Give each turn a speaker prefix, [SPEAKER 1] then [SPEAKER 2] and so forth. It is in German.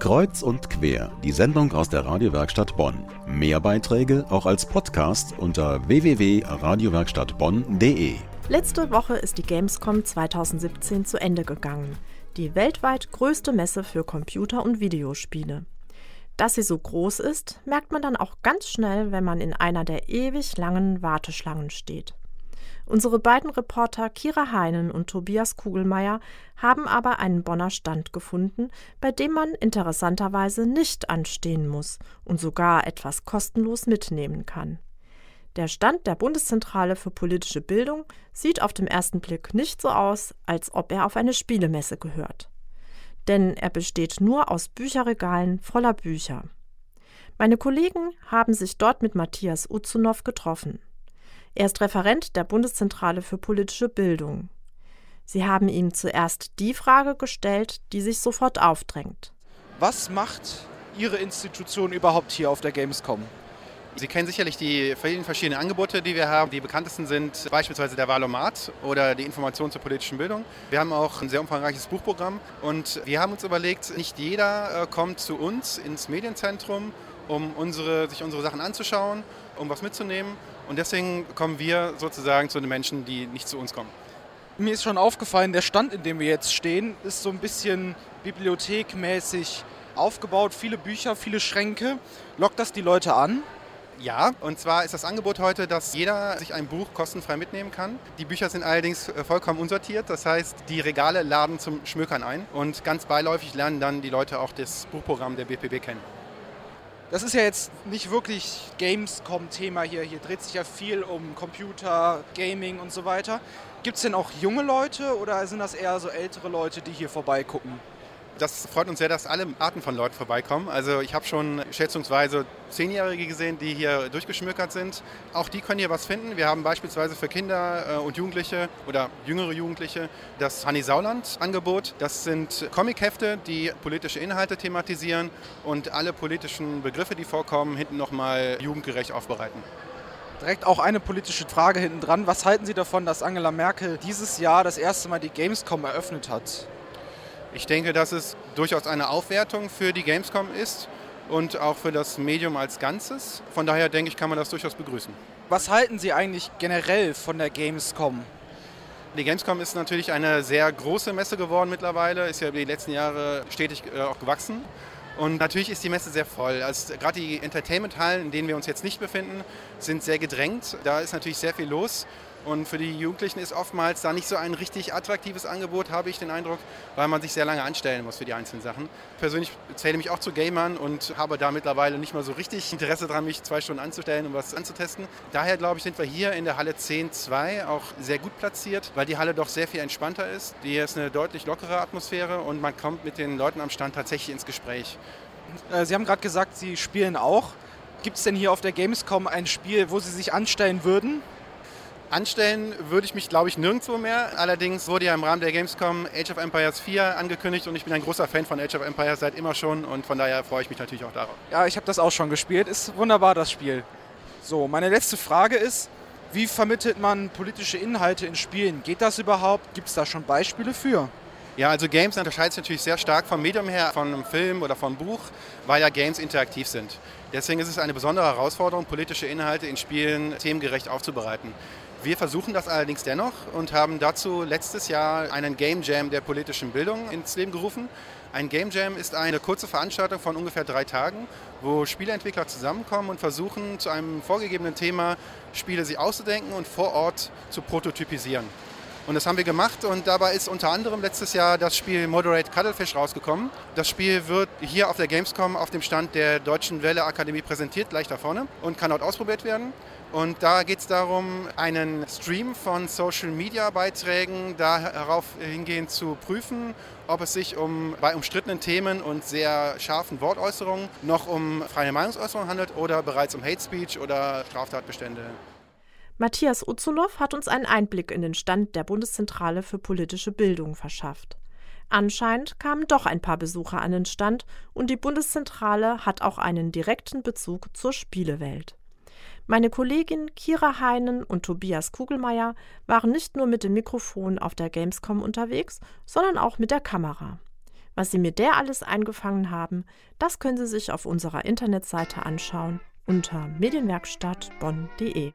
[SPEAKER 1] Kreuz und quer, die Sendung aus der Radiowerkstatt Bonn. Mehr Beiträge auch als Podcast unter www.radiowerkstattbonn.de.
[SPEAKER 2] Letzte Woche ist die Gamescom 2017 zu Ende gegangen. Die weltweit größte Messe für Computer- und Videospiele. Dass sie so groß ist, merkt man dann auch ganz schnell, wenn man in einer der ewig langen Warteschlangen steht. Unsere beiden Reporter Kira Heinen und Tobias Kugelmeier haben aber einen Bonner Stand gefunden, bei dem man interessanterweise nicht anstehen muss und sogar etwas kostenlos mitnehmen kann. Der Stand der Bundeszentrale für politische Bildung sieht auf den ersten Blick nicht so aus, als ob er auf eine Spielemesse gehört. Denn er besteht nur aus Bücherregalen voller Bücher. Meine Kollegen haben sich dort mit Matthias Uzunow getroffen. Er ist Referent der Bundeszentrale für politische Bildung. Sie haben ihm zuerst die Frage gestellt, die sich sofort aufdrängt.
[SPEAKER 3] Was macht Ihre Institution überhaupt hier auf der Gamescom?
[SPEAKER 4] Sie kennen sicherlich die vielen verschiedenen Angebote, die wir haben. Die bekanntesten sind beispielsweise der Wahlomat oder die Information zur politischen Bildung. Wir haben auch ein sehr umfangreiches Buchprogramm und wir haben uns überlegt, nicht jeder äh, kommt zu uns ins Medienzentrum, um unsere, sich unsere Sachen anzuschauen, um was mitzunehmen, und deswegen kommen wir sozusagen zu den Menschen, die nicht zu uns kommen.
[SPEAKER 3] Mir ist schon aufgefallen, der Stand, in dem wir jetzt stehen, ist so ein bisschen bibliothekmäßig aufgebaut. Viele Bücher, viele Schränke. Lockt das die Leute an?
[SPEAKER 4] Ja, und zwar ist das Angebot heute, dass jeder sich ein Buch kostenfrei mitnehmen kann. Die Bücher sind allerdings äh, vollkommen unsortiert, das heißt, die Regale laden zum Schmökern ein und ganz beiläufig lernen dann die Leute auch das Buchprogramm der BPB kennen.
[SPEAKER 3] Das ist ja jetzt nicht wirklich Gamescom-Thema hier. Hier dreht sich ja viel um Computer, Gaming und so weiter. Gibt es denn auch junge Leute oder sind das eher so ältere Leute, die hier vorbeigucken?
[SPEAKER 4] Das freut uns sehr, dass alle Arten von Leuten vorbeikommen. Also ich habe schon schätzungsweise Zehnjährige gesehen, die hier durchgeschmückert sind. Auch die können hier was finden. Wir haben beispielsweise für Kinder äh, und Jugendliche oder jüngere Jugendliche das Hanni Sauland-Angebot. Das sind Comichefte, die politische Inhalte thematisieren und alle politischen Begriffe, die vorkommen, hinten nochmal jugendgerecht aufbereiten.
[SPEAKER 3] Direkt auch eine politische Frage hinten dran. Was halten Sie davon, dass Angela Merkel dieses Jahr das erste Mal die Gamescom eröffnet hat?
[SPEAKER 4] Ich denke, dass es durchaus eine Aufwertung für die Gamescom ist und auch für das Medium als Ganzes. Von daher denke ich, kann man das durchaus begrüßen.
[SPEAKER 3] Was halten Sie eigentlich generell von der Gamescom?
[SPEAKER 4] Die Gamescom ist natürlich eine sehr große Messe geworden mittlerweile, ist ja über die letzten Jahre stetig äh, auch gewachsen. Und natürlich ist die Messe sehr voll. Also gerade die Entertainment-Hallen, in denen wir uns jetzt nicht befinden, sind sehr gedrängt. Da ist natürlich sehr viel los. Und für die Jugendlichen ist oftmals da nicht so ein richtig attraktives Angebot, habe ich den Eindruck, weil man sich sehr lange anstellen muss für die einzelnen Sachen. Persönlich zähle mich auch zu Gamern und habe da mittlerweile nicht mal so richtig Interesse daran, mich zwei Stunden anzustellen, um was anzutesten. Daher glaube ich, sind wir hier in der Halle 10.2 auch sehr gut platziert, weil die Halle doch sehr viel entspannter ist. Hier ist eine deutlich lockere Atmosphäre und man kommt mit den Leuten am Stand tatsächlich ins Gespräch.
[SPEAKER 3] Äh, Sie haben gerade gesagt, Sie spielen auch. Gibt es denn hier auf der Gamescom ein Spiel, wo Sie sich anstellen würden?
[SPEAKER 4] Anstellen würde ich mich, glaube ich, nirgendwo mehr. Allerdings wurde ja im Rahmen der Gamescom Age of Empires 4 angekündigt und ich bin ein großer Fan von Age of Empires seit immer schon und von daher freue ich mich natürlich auch darauf.
[SPEAKER 3] Ja, ich habe das auch schon gespielt. Ist wunderbar, das Spiel. So, meine letzte Frage ist, wie vermittelt man politische Inhalte in Spielen? Geht das überhaupt? Gibt es da schon Beispiele für?
[SPEAKER 4] Ja, also Games unterscheidet sich natürlich sehr stark vom Medium her, von einem Film oder vom Buch, weil ja Games interaktiv sind. Deswegen ist es eine besondere Herausforderung, politische Inhalte in Spielen themengerecht aufzubereiten. Wir versuchen das allerdings dennoch und haben dazu letztes Jahr einen Game Jam der politischen Bildung ins Leben gerufen. Ein Game Jam ist eine kurze Veranstaltung von ungefähr drei Tagen, wo Spieleentwickler zusammenkommen und versuchen, zu einem vorgegebenen Thema Spiele sich auszudenken und vor Ort zu prototypisieren. Und das haben wir gemacht und dabei ist unter anderem letztes Jahr das Spiel Moderate Cuttlefish rausgekommen. Das Spiel wird hier auf der Gamescom auf dem Stand der Deutschen Welle Akademie präsentiert, gleich da vorne, und kann dort ausprobiert werden. Und da geht es darum, einen Stream von Social-Media-Beiträgen darauf hingehend zu prüfen, ob es sich um bei umstrittenen Themen und sehr scharfen Wortäußerungen noch um freie Meinungsäußerung handelt oder bereits um Hate Speech oder Straftatbestände.
[SPEAKER 2] Matthias Uzunow hat uns einen Einblick in den Stand der Bundeszentrale für politische Bildung verschafft. Anscheinend kamen doch ein paar Besucher an den Stand und die Bundeszentrale hat auch einen direkten Bezug zur Spielewelt. Meine Kollegin Kira Heinen und Tobias Kugelmeier waren nicht nur mit dem Mikrofon auf der Gamescom unterwegs, sondern auch mit der Kamera. Was Sie mit der alles eingefangen haben, das können Sie sich auf unserer Internetseite anschauen unter medienwerkstattbonn.de.